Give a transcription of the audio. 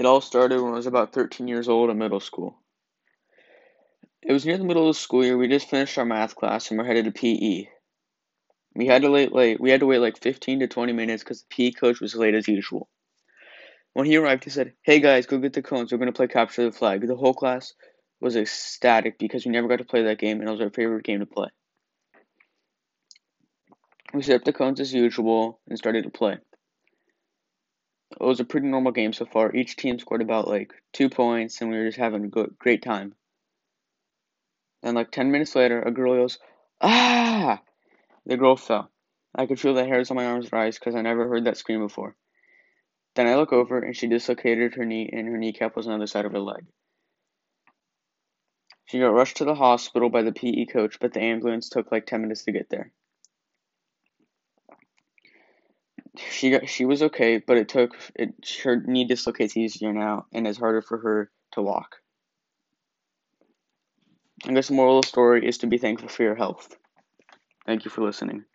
It all started when I was about 13 years old in middle school. It was near the middle of the school year. We just finished our math class and we're headed to PE. We had to wait like we had to wait like 15 to 20 minutes because the PE coach was late as usual. When he arrived, he said, "Hey guys, go get the cones. We're gonna play capture the flag." The whole class was ecstatic because we never got to play that game and it was our favorite game to play. We set up the cones as usual and started to play. It was a pretty normal game so far. Each team scored about like two points and we were just having a good, great time. Then, like 10 minutes later, a girl yells, Ah! The girl fell. I could feel the hairs on my arms rise because I never heard that scream before. Then I look over and she dislocated her knee and her kneecap was on the other side of her leg. She got rushed to the hospital by the PE coach, but the ambulance took like 10 minutes to get there. She got she was okay, but it took it her knee dislocates easier now and it's harder for her to walk. I guess the moral of the story is to be thankful for your health. Thank you for listening.